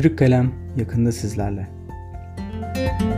Kırık Kalem yakında sizlerle. Müzik